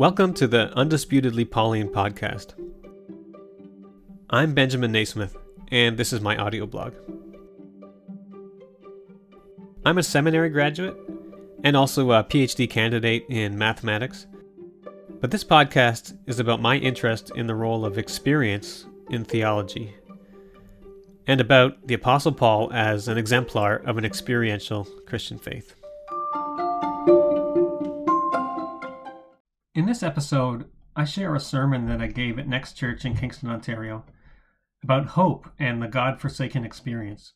Welcome to the Undisputedly Pauline podcast. I'm Benjamin Naismith, and this is my audio blog. I'm a seminary graduate and also a PhD candidate in mathematics, but this podcast is about my interest in the role of experience in theology and about the Apostle Paul as an exemplar of an experiential Christian faith. In this episode, I share a sermon that I gave at Next Church in Kingston, Ontario, about hope and the God forsaken experience.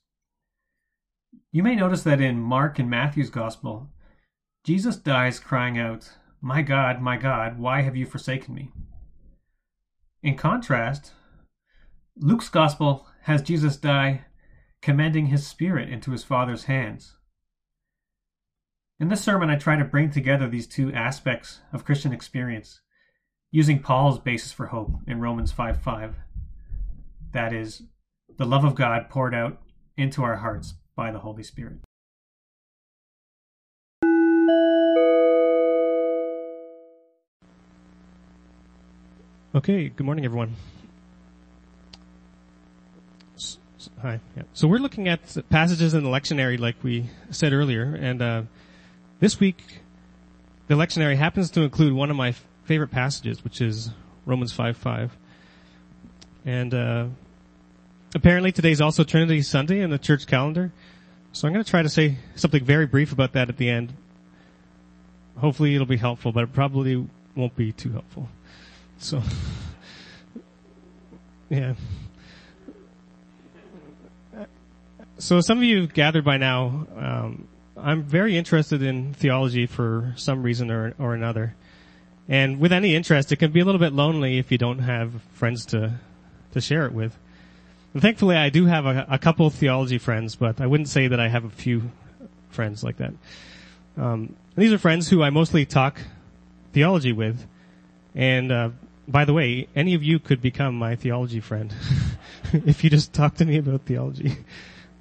You may notice that in Mark and Matthew's Gospel, Jesus dies crying out, My God, my God, why have you forsaken me? In contrast, Luke's Gospel has Jesus die commending his spirit into his Father's hands. In this sermon, I try to bring together these two aspects of Christian experience using Paul's basis for hope in Romans 5 5. That is, the love of God poured out into our hearts by the Holy Spirit. Okay, good morning, everyone. Hi. Yeah. So we're looking at passages in the lectionary, like we said earlier, and uh, this week the lectionary happens to include one of my favorite passages, which is Romans five five, and uh, apparently today's also Trinity Sunday in the church calendar. So I'm going to try to say something very brief about that at the end. Hopefully it'll be helpful, but it probably won't be too helpful. So, yeah. So some of you have gathered by now. Um, I'm very interested in theology for some reason or, or another. And with any interest, it can be a little bit lonely if you don't have friends to, to share it with. And thankfully, I do have a, a couple theology friends, but I wouldn't say that I have a few friends like that. Um, these are friends who I mostly talk theology with. And uh, by the way, any of you could become my theology friend if you just talk to me about theology.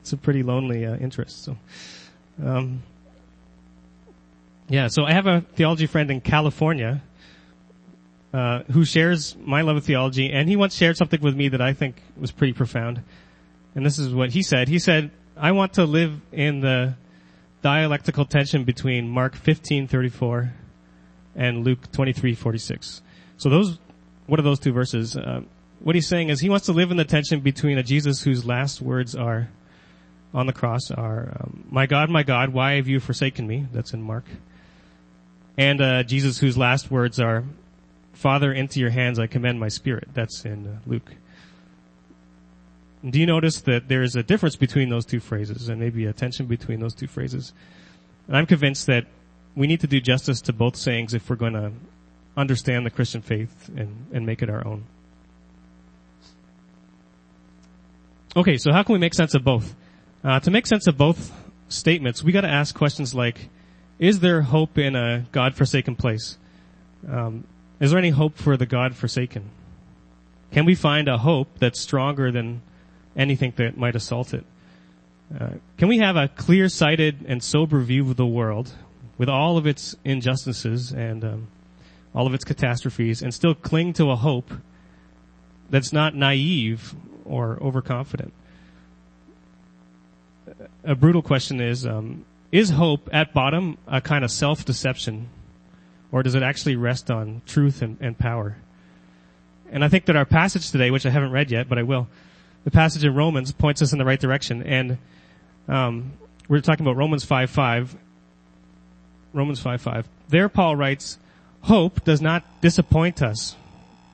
It's a pretty lonely uh, interest. So, um, yeah. So I have a theology friend in California uh, who shares my love of theology, and he once shared something with me that I think was pretty profound. And this is what he said. He said, "I want to live in the dialectical tension between Mark 15:34 and Luke 23:46." So those, what are those two verses? Uh, what he's saying is he wants to live in the tension between a Jesus whose last words are on the cross are, um, "My God, my God, why have you forsaken me?" That's in Mark. And uh, Jesus whose last words are, Father, into your hands I commend my spirit. That's in uh, Luke. Do you notice that there is a difference between those two phrases and maybe a tension between those two phrases? And I'm convinced that we need to do justice to both sayings if we're going to understand the Christian faith and, and make it our own. Okay, so how can we make sense of both? Uh, to make sense of both statements, we got to ask questions like: Is there hope in a God-forsaken place? Um, is there any hope for the God forsaken? Can we find a hope that's stronger than anything that might assault it? Uh, can we have a clear-sighted and sober view of the world with all of its injustices and um, all of its catastrophes and still cling to a hope that's not naive or overconfident? A brutal question is, um, is hope at bottom a kind of self-deception or does it actually rest on truth and, and power? And I think that our passage today, which I haven't read yet, but I will, the passage in Romans points us in the right direction. And um, we're talking about Romans 5 5. Romans 5 5. There, Paul writes, Hope does not disappoint us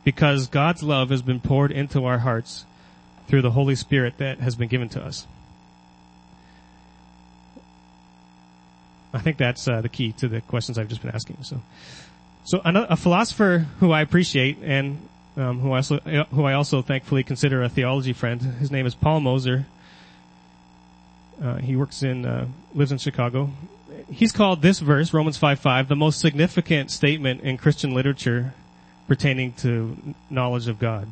because God's love has been poured into our hearts through the Holy Spirit that has been given to us. I think that's uh, the key to the questions I've just been asking. So, so another, a philosopher who I appreciate and um, who I also who I also thankfully consider a theology friend. His name is Paul Moser. Uh, he works in uh, lives in Chicago. He's called this verse Romans five five the most significant statement in Christian literature pertaining to knowledge of God.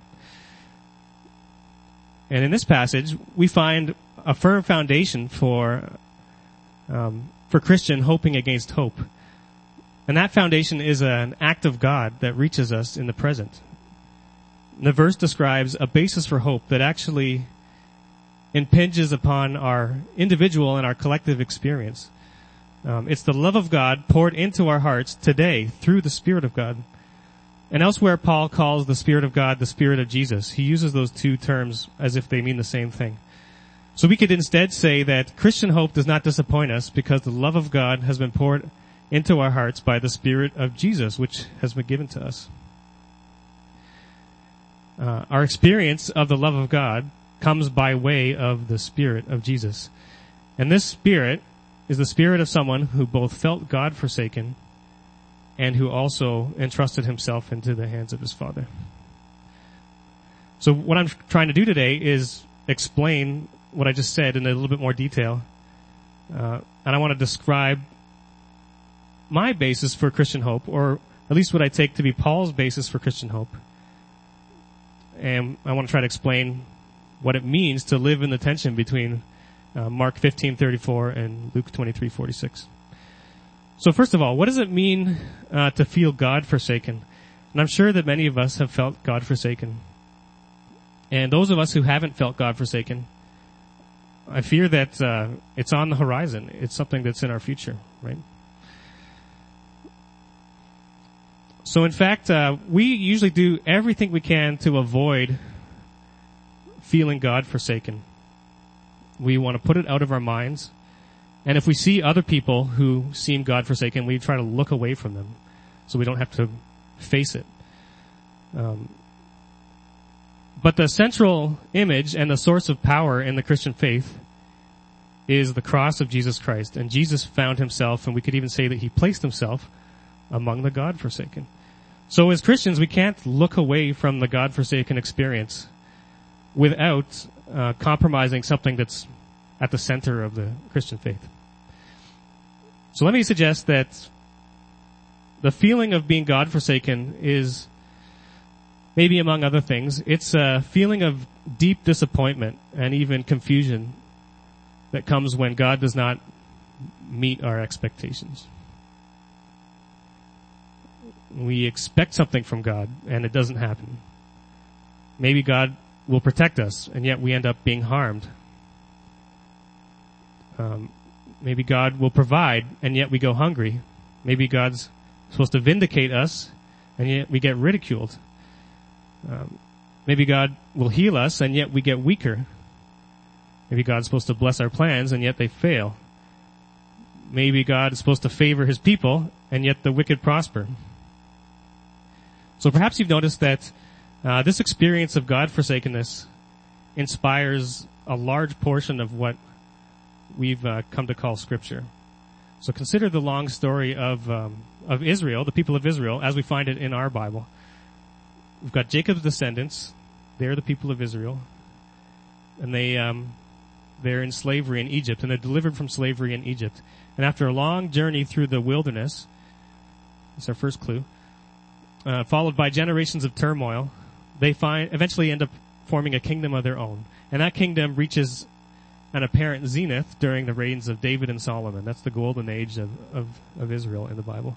And in this passage, we find a firm foundation for um, for Christian hoping against hope. And that foundation is an act of God that reaches us in the present. The verse describes a basis for hope that actually impinges upon our individual and our collective experience. Um, it's the love of God poured into our hearts today through the Spirit of God. And elsewhere, Paul calls the Spirit of God the Spirit of Jesus. He uses those two terms as if they mean the same thing. So we could instead say that Christian hope does not disappoint us because the love of God has been poured into our hearts by the Spirit of Jesus, which has been given to us. Uh, our experience of the love of God comes by way of the Spirit of Jesus. And this Spirit is the Spirit of someone who both felt God forsaken and who also entrusted himself into the hands of his Father. So what I'm trying to do today is explain what I just said in a little bit more detail. Uh, and I want to describe my basis for Christian hope, or at least what I take to be Paul's basis for Christian hope. And I want to try to explain what it means to live in the tension between uh, Mark 15:34 and Luke 23:46. So first of all, what does it mean uh, to feel God forsaken? And I'm sure that many of us have felt God forsaken. And those of us who haven't felt God forsaken, I fear that uh, it's on the horizon. It's something that's in our future, right? So in fact, uh, we usually do everything we can to avoid feeling God forsaken. We want to put it out of our minds. And if we see other people who seem God forsaken, we try to look away from them so we don't have to face it. Um, but the central image and the source of power in the Christian faith is the cross of Jesus Christ. And Jesus found himself, and we could even say that he placed himself among the God forsaken. So as Christians, we can't look away from the God-forsaken experience without uh, compromising something that's at the center of the Christian faith. So let me suggest that the feeling of being God-forsaken is maybe among other things, it's a feeling of deep disappointment and even confusion that comes when God does not meet our expectations we expect something from God and it doesn't happen. Maybe God will protect us and yet we end up being harmed. Um, maybe God will provide and yet we go hungry. Maybe God's supposed to vindicate us and yet we get ridiculed. Um, maybe God will heal us and yet we get weaker. Maybe God's supposed to bless our plans and yet they fail. Maybe God is supposed to favor his people and yet the wicked prosper. So perhaps you've noticed that uh, this experience of God forsakenness inspires a large portion of what we've uh, come to call Scripture. So consider the long story of um, of Israel, the people of Israel, as we find it in our Bible. We've got Jacob's descendants; they're the people of Israel, and they um, they're in slavery in Egypt, and they're delivered from slavery in Egypt. And after a long journey through the wilderness, that's our first clue uh, followed by generations of turmoil, they find eventually end up forming a kingdom of their own, and that kingdom reaches an apparent zenith during the reigns of David and Solomon. That's the golden age of, of, of Israel in the Bible.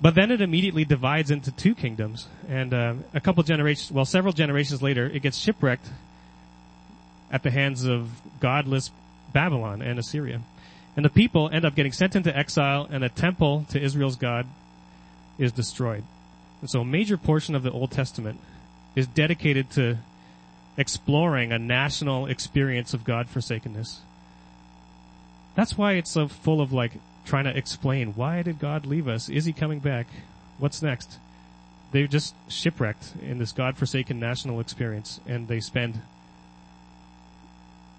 But then it immediately divides into two kingdoms, and uh, a couple generations, well, several generations later, it gets shipwrecked at the hands of godless Babylon and Assyria. And the people end up getting sent into exile, and the temple to Israel's God is destroyed. And so a major portion of the Old Testament is dedicated to exploring a national experience of God forsakenness. That's why it's so full of like trying to explain why did God leave us? Is he coming back? What's next? They're just shipwrecked in this God forsaken national experience and they spend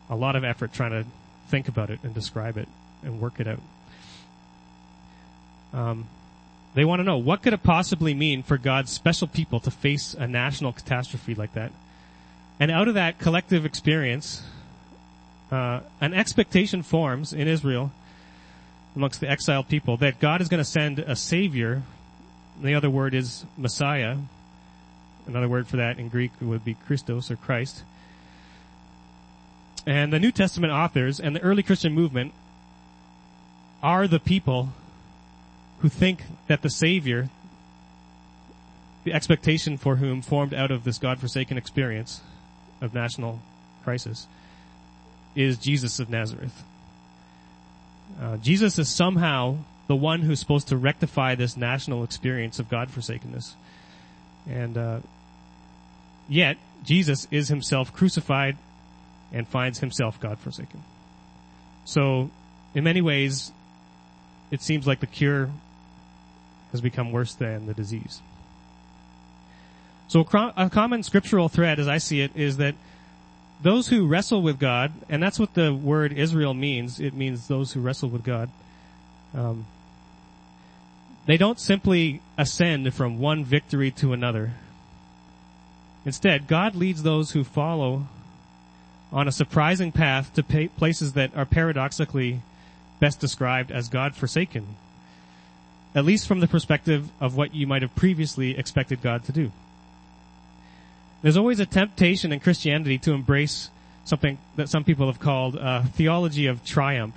a lot of effort trying to think about it and describe it and work it out. Um, they want to know what could it possibly mean for God's special people to face a national catastrophe like that? And out of that collective experience, uh, an expectation forms in Israel amongst the exiled people that God is going to send a savior. The other word is Messiah. Another word for that in Greek would be Christos or Christ. And the New Testament authors and the early Christian movement are the people who think that the Savior, the expectation for whom formed out of this God-forsaken experience of national crisis, is Jesus of Nazareth. Uh, Jesus is somehow the one who's supposed to rectify this national experience of God-forsakenness. And, uh, yet, Jesus is himself crucified and finds himself God-forsaken. So, in many ways, it seems like the cure has become worse than the disease. So a common scriptural thread, as I see it, is that those who wrestle with God, and that's what the word Israel means. It means those who wrestle with God. Um, they don't simply ascend from one victory to another. Instead, God leads those who follow on a surprising path to places that are paradoxically best described as God forsaken. At least from the perspective of what you might have previously expected God to do. There's always a temptation in Christianity to embrace something that some people have called a theology of triumph.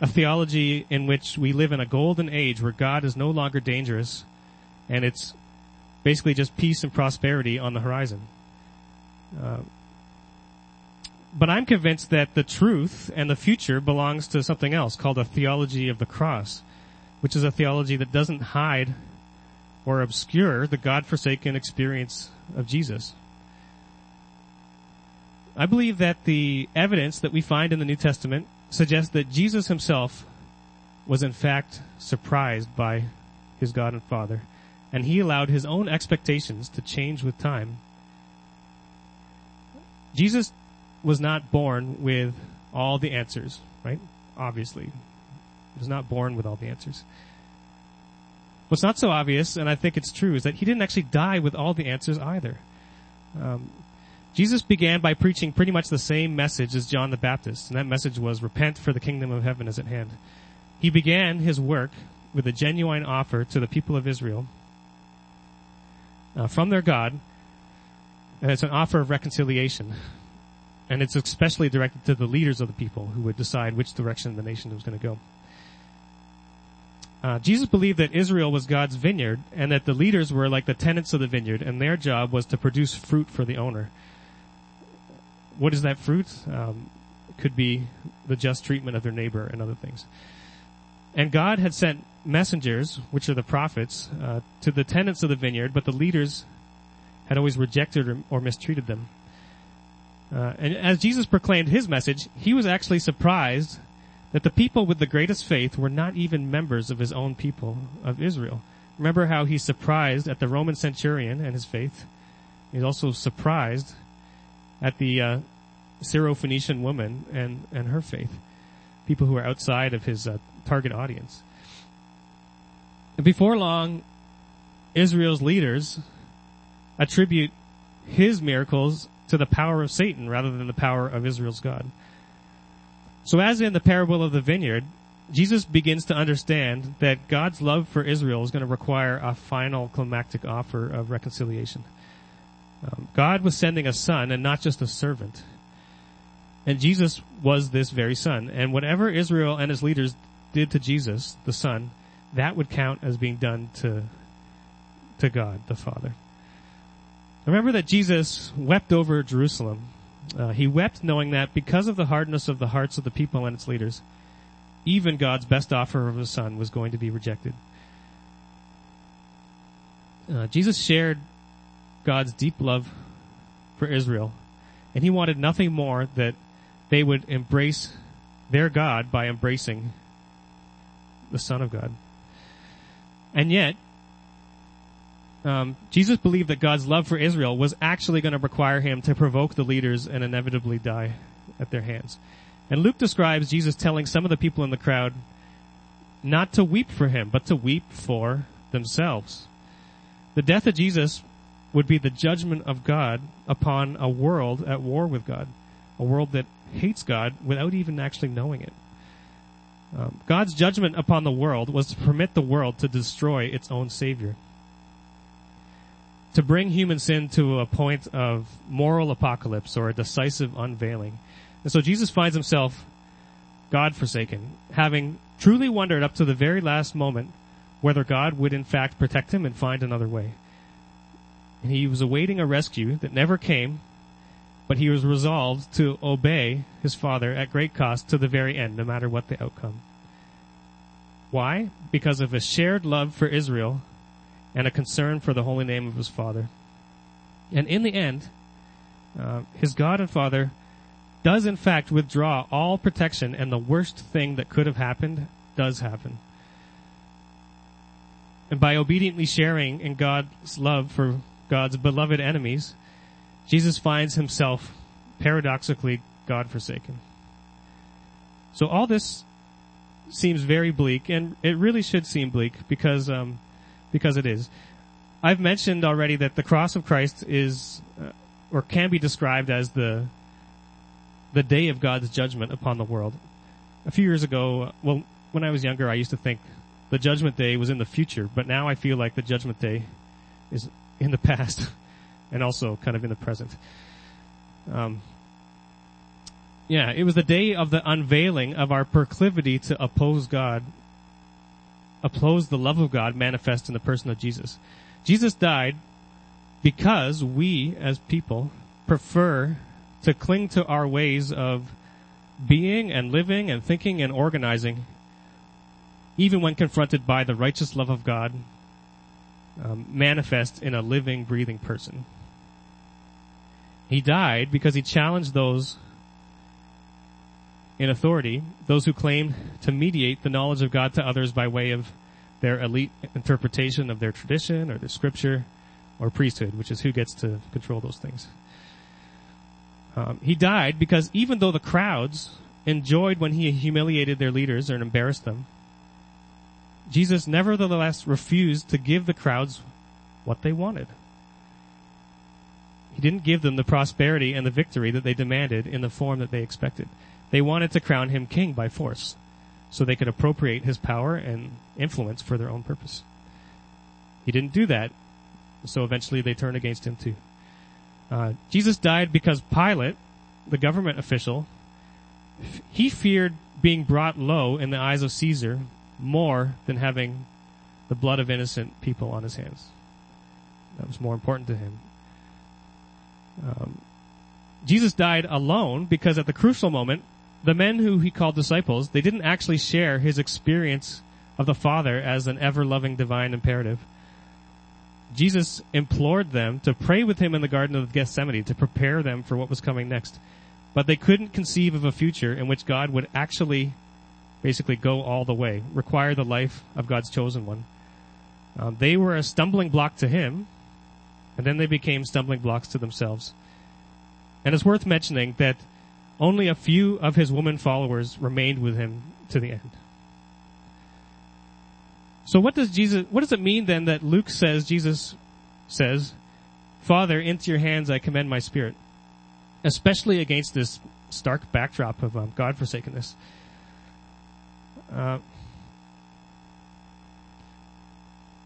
A theology in which we live in a golden age where God is no longer dangerous and it's basically just peace and prosperity on the horizon. Uh, but I'm convinced that the truth and the future belongs to something else called a theology of the cross, which is a theology that doesn't hide or obscure the God-forsaken experience of Jesus. I believe that the evidence that we find in the New Testament suggests that Jesus himself was in fact surprised by his God and Father, and he allowed his own expectations to change with time. Jesus was not born with all the answers, right? Obviously. He was not born with all the answers. What's not so obvious, and I think it's true, is that he didn't actually die with all the answers either. Um, Jesus began by preaching pretty much the same message as John the Baptist, and that message was repent for the kingdom of heaven is at hand. He began his work with a genuine offer to the people of Israel uh, from their God, and it's an offer of reconciliation. And it's especially directed to the leaders of the people who would decide which direction the nation was going to go. Uh, Jesus believed that Israel was God's vineyard and that the leaders were like the tenants of the vineyard and their job was to produce fruit for the owner. What is that fruit? Um, could be the just treatment of their neighbor and other things. And God had sent messengers, which are the prophets, uh, to the tenants of the vineyard, but the leaders had always rejected or, or mistreated them. Uh, and as Jesus proclaimed his message, he was actually surprised that the people with the greatest faith were not even members of his own people of Israel. Remember how he's surprised at the Roman centurion and his faith. He's also surprised at the uh, Syrophoenician woman and, and her faith. People who are outside of his uh, target audience. And before long, Israel's leaders attribute his miracles to the power of Satan rather than the power of Israel's God. So as in the parable of the vineyard, Jesus begins to understand that God's love for Israel is going to require a final climactic offer of reconciliation. Um, God was sending a son and not just a servant. And Jesus was this very son. And whatever Israel and his leaders did to Jesus, the son, that would count as being done to, to God, the Father. Remember that Jesus wept over Jerusalem. Uh, he wept knowing that because of the hardness of the hearts of the people and its leaders, even God's best offer of a son was going to be rejected. Uh, Jesus shared God's deep love for Israel, and he wanted nothing more that they would embrace their God by embracing the Son of God. And yet, um, Jesus believed that God's love for Israel was actually going to require him to provoke the leaders and inevitably die at their hands. And Luke describes Jesus telling some of the people in the crowd not to weep for him, but to weep for themselves. The death of Jesus would be the judgment of God upon a world at war with God, a world that hates God without even actually knowing it. Um, God's judgment upon the world was to permit the world to destroy its own Savior to bring human sin to a point of moral apocalypse or a decisive unveiling. And so Jesus finds himself God forsaken, having truly wondered up to the very last moment whether God would in fact protect him and find another way. And he was awaiting a rescue that never came, but he was resolved to obey his father at great cost to the very end, no matter what the outcome. Why? Because of a shared love for Israel and a concern for the holy name of his father. And in the end, uh, his God and Father does in fact withdraw all protection, and the worst thing that could have happened does happen. And by obediently sharing in God's love for God's beloved enemies, Jesus finds himself paradoxically God forsaken. So all this seems very bleak, and it really should seem bleak because um, because it is. I've mentioned already that the cross of Christ is, uh, or can be described as the the day of God's judgment upon the world. A few years ago, well, when I was younger, I used to think the judgment day was in the future, but now I feel like the judgment day is in the past and also kind of in the present. Um, yeah, it was the day of the unveiling of our proclivity to oppose God, oppose the love of God manifest in the person of Jesus. Jesus died because we as people prefer to cling to our ways of being and living and thinking and organizing even when confronted by the righteous love of God um, manifest in a living, breathing person. He died because he challenged those in authority, those who claim to mediate the knowledge of God to others by way of their elite interpretation of their tradition or the scripture or priesthood, which is who gets to control those things. Um, he died because even though the crowds enjoyed when he humiliated their leaders or embarrassed them, Jesus nevertheless refused to give the crowds what they wanted. He didn't give them the prosperity and the victory that they demanded in the form that they expected. They wanted to crown him king by force so they could appropriate his power and influence for their own purpose. He didn't do that, so eventually they turned against him too. Uh, Jesus died because Pilate, the government official, he feared being brought low in the eyes of Caesar more than having the blood of innocent people on his hands. That was more important to him. Um, Jesus died alone because at the crucial moment, the men who he called disciples, they didn't actually share his experience of the Father as an ever-loving divine imperative. Jesus implored them to pray with him in the Garden of Gethsemane to prepare them for what was coming next. But they couldn't conceive of a future in which God would actually basically go all the way, require the life of God's chosen one. Um, they were a stumbling block to him, and then they became stumbling blocks to themselves. And it's worth mentioning that only a few of his woman followers remained with him to the end. So what does Jesus, what does it mean then that Luke says, Jesus says, Father, into your hands I commend my spirit? Especially against this stark backdrop of um, God forsakenness. Uh,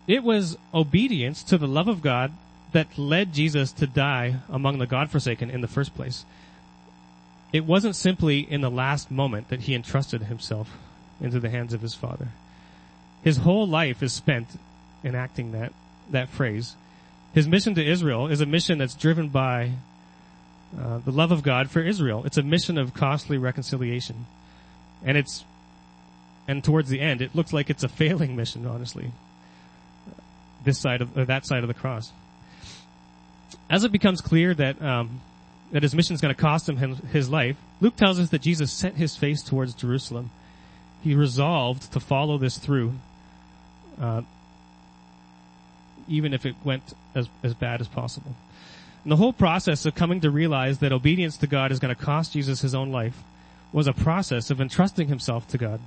it was obedience to the love of God that led Jesus to die among the God-forsaken in the first place. It wasn't simply in the last moment that he entrusted himself into the hands of his Father. His whole life is spent enacting that, that phrase. His mission to Israel is a mission that's driven by uh, the love of God for Israel. It's a mission of costly reconciliation. And it's and towards the end, it looks like it's a failing mission, honestly. This side of, or that side of the cross. As it becomes clear that, um, that his mission is going to cost him his life, Luke tells us that Jesus set his face towards Jerusalem. He resolved to follow this through, uh, even if it went as, as bad as possible. And the whole process of coming to realize that obedience to God is going to cost Jesus his own life was a process of entrusting himself to God.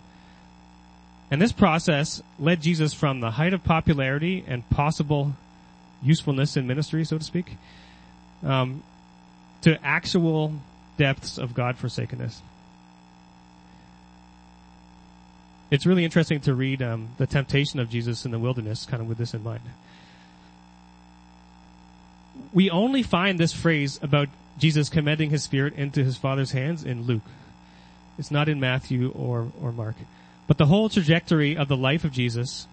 And this process led Jesus from the height of popularity and possible usefulness in ministry, so to speak, um, to actual depths of God forsakenness. It's really interesting to read um, the temptation of Jesus in the wilderness, kind of with this in mind. We only find this phrase about Jesus commending his spirit into his Father's hands in Luke. It's not in Matthew or, or Mark. But the whole trajectory of the life of Jesus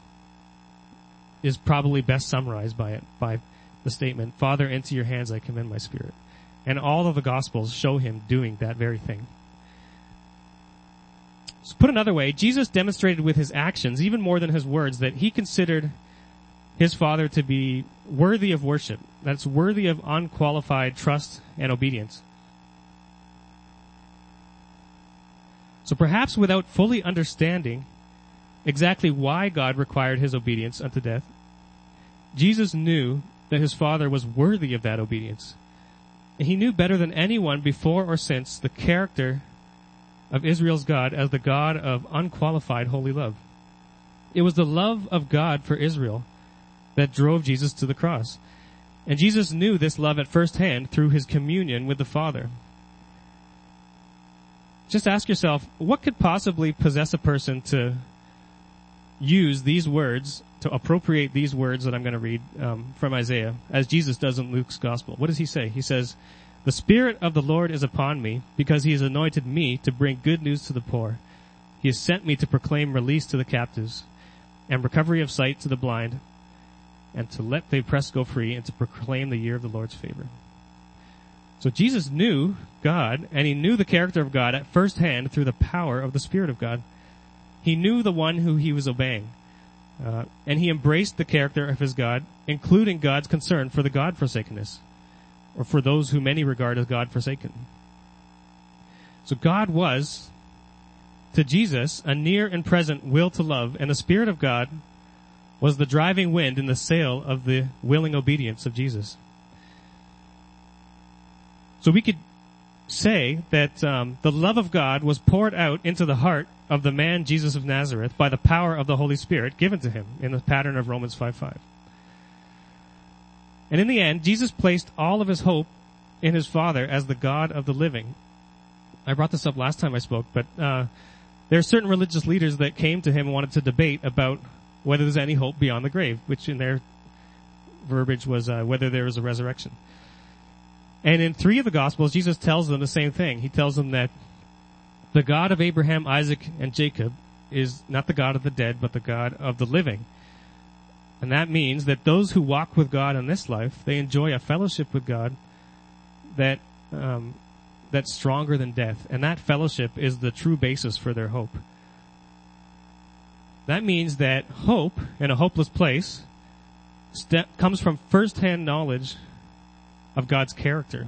is probably best summarized by it, by the statement, Father, into your hands I commend my spirit. And all of the gospels show him doing that very thing. So put another way, Jesus demonstrated with his actions, even more than his words, that he considered his Father to be worthy of worship, that's worthy of unqualified trust and obedience. So perhaps without fully understanding exactly why God required his obedience unto death, Jesus knew that his Father was worthy of that obedience. He knew better than anyone before or since the character of Israel's God as the God of unqualified holy love. It was the love of God for Israel that drove Jesus to the cross. And Jesus knew this love at first hand through his communion with the Father. Just ask yourself, what could possibly possess a person to use these words, to appropriate these words that I'm going to read um, from Isaiah, as Jesus does in Luke's Gospel? What does he say? He says, the Spirit of the Lord is upon me because he has anointed me to bring good news to the poor. He has sent me to proclaim release to the captives and recovery of sight to the blind and to let the oppressed go free and to proclaim the year of the Lord's favor. So Jesus knew God and he knew the character of God at first hand through the power of the Spirit of God. He knew the one who he was obeying. Uh, and he embraced the character of his God, including God's concern for the God forsakenness or for those who many regard as God forsaken. So God was, to Jesus, a near and present will to love, and the Spirit of God was the driving wind in the sail of the willing obedience of Jesus. So we could say that um, the love of God was poured out into the heart of the man Jesus of Nazareth by the power of the Holy Spirit given to him in the pattern of Romans 5 5. And in the end, Jesus placed all of his hope in his Father as the God of the living. I brought this up last time I spoke, but uh, there are certain religious leaders that came to him and wanted to debate about whether there's any hope beyond the grave, which in their verbiage was uh, whether there is a resurrection. And in three of the Gospels, Jesus tells them the same thing. He tells them that the God of Abraham, Isaac, and Jacob is not the God of the dead, but the God of the living. And that means that those who walk with God in this life, they enjoy a fellowship with God that um, that's stronger than death, and that fellowship is the true basis for their hope. That means that hope in a hopeless place st- comes from first-hand knowledge of God's character.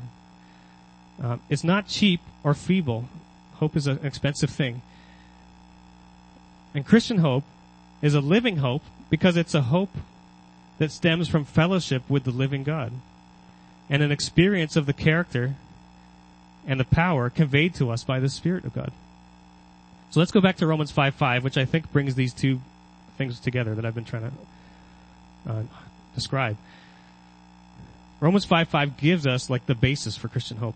Um, it's not cheap or feeble. Hope is an expensive thing. And Christian hope is a living hope because it's a hope that stems from fellowship with the living God and an experience of the character and the power conveyed to us by the Spirit of God. So let's go back to Romans 5 5, which I think brings these two things together that I've been trying to uh, describe. Romans 5 5 gives us like the basis for Christian hope.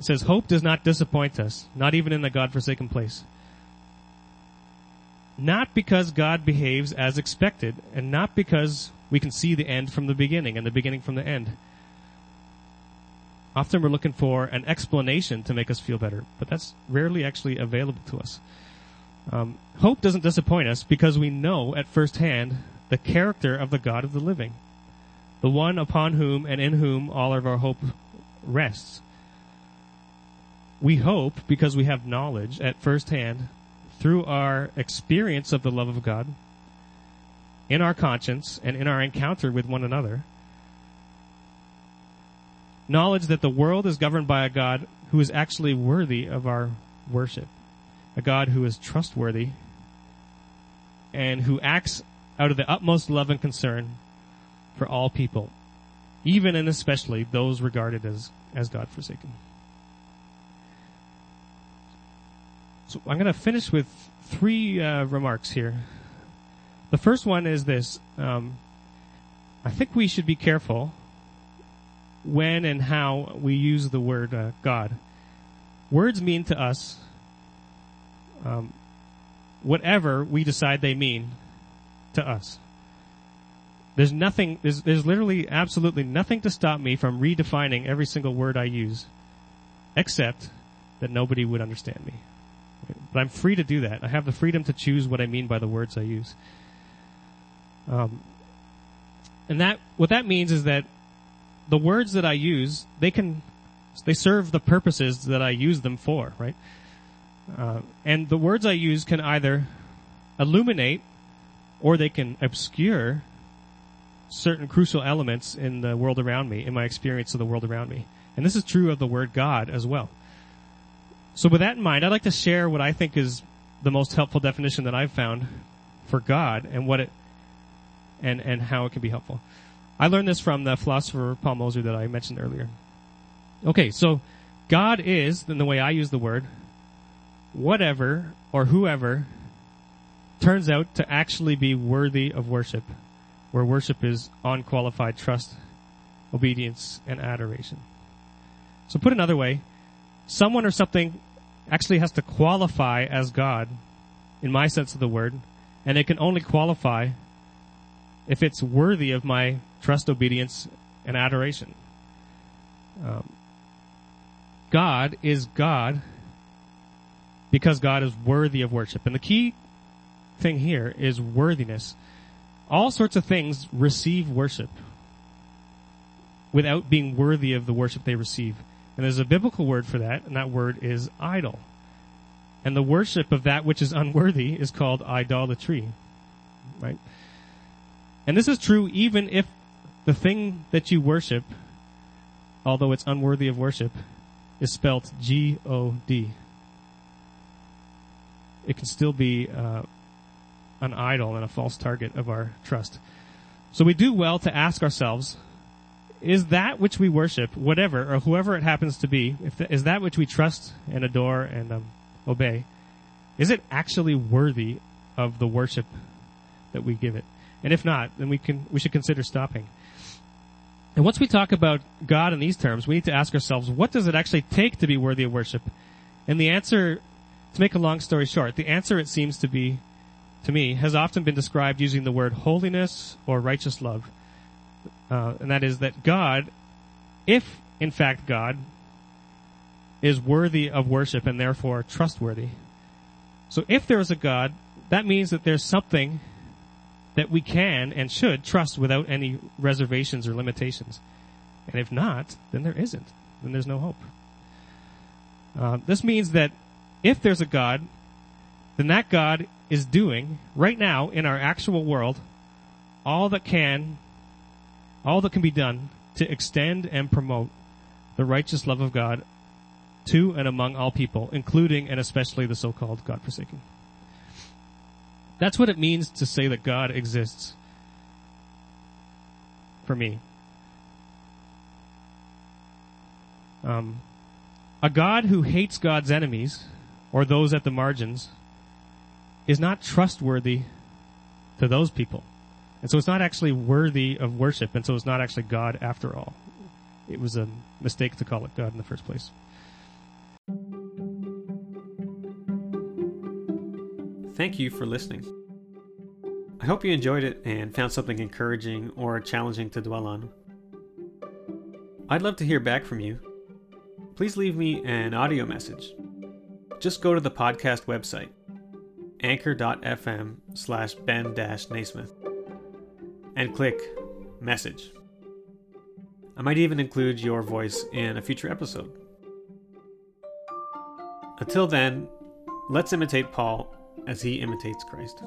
It says, Hope does not disappoint us, not even in the God forsaken place not because God behaves as expected, and not because we can see the end from the beginning and the beginning from the end. Often we're looking for an explanation to make us feel better, but that's rarely actually available to us. Um, hope doesn't disappoint us because we know at first hand the character of the God of the living, the one upon whom and in whom all of our hope rests. We hope because we have knowledge at first hand through our experience of the love of God, in our conscience, and in our encounter with one another, knowledge that the world is governed by a God who is actually worthy of our worship, a God who is trustworthy and who acts out of the utmost love and concern for all people, even and especially those regarded as, as God forsaken. So I'm going to finish with three uh, remarks here. The first one is this. Um, I think we should be careful when and how we use the word uh, God. Words mean to us um, whatever we decide they mean to us. There's nothing, there's, there's literally absolutely nothing to stop me from redefining every single word I use, except that nobody would understand me. But I'm free to do that. I have the freedom to choose what I mean by the words I use. Um, and that what that means is that the words that I use they can they serve the purposes that I use them for, right? Uh, and the words I use can either illuminate or they can obscure certain crucial elements in the world around me, in my experience of the world around me. And this is true of the word God as well. So with that in mind, I'd like to share what I think is the most helpful definition that I've found for God and what it and and how it can be helpful. I learned this from the philosopher Paul Moser that I mentioned earlier. Okay, so God is, in the way I use the word, whatever or whoever turns out to actually be worthy of worship, where worship is unqualified trust, obedience, and adoration. So put another way, someone or something actually has to qualify as God, in my sense of the word, and it can only qualify if it's worthy of my trust, obedience, and adoration. Um, God is God because God is worthy of worship. And the key thing here is worthiness. All sorts of things receive worship without being worthy of the worship they receive. And there's a biblical word for that, and that word is idol. And the worship of that which is unworthy is called idolatry. Right? And this is true even if the thing that you worship, although it's unworthy of worship, is spelt G-O-D. It can still be uh, an idol and a false target of our trust. So we do well to ask ourselves, is that which we worship, whatever or whoever it happens to be, is that which we trust and adore and um, obey, is it actually worthy of the worship that we give it? And if not, then we can we should consider stopping. And once we talk about God in these terms, we need to ask ourselves, what does it actually take to be worthy of worship? And the answer, to make a long story short, the answer it seems to be, to me, has often been described using the word holiness or righteous love. Uh, and that is that God, if in fact God, is worthy of worship and therefore trustworthy. So if there is a God, that means that there's something that we can and should trust without any reservations or limitations. And if not, then there isn't. Then there's no hope. Uh, this means that if there's a God, then that God is doing right now in our actual world all that can, all that can be done to extend and promote the righteous love of God to and among all people, including and especially the so-called God-forsaken. That's what it means to say that God exists. For me. Um, a God who hates God's enemies, or those at the margins, is not trustworthy to those people. And so it's not actually worthy of worship, and so it's not actually God after all. It was a mistake to call it God in the first place. Thank you for listening. I hope you enjoyed it and found something encouraging or challenging to dwell on. I'd love to hear back from you. Please leave me an audio message. Just go to the podcast website, anchor.fm slash ben Naismith, and click message. I might even include your voice in a future episode. Until then, let's imitate Paul as he imitates Christ.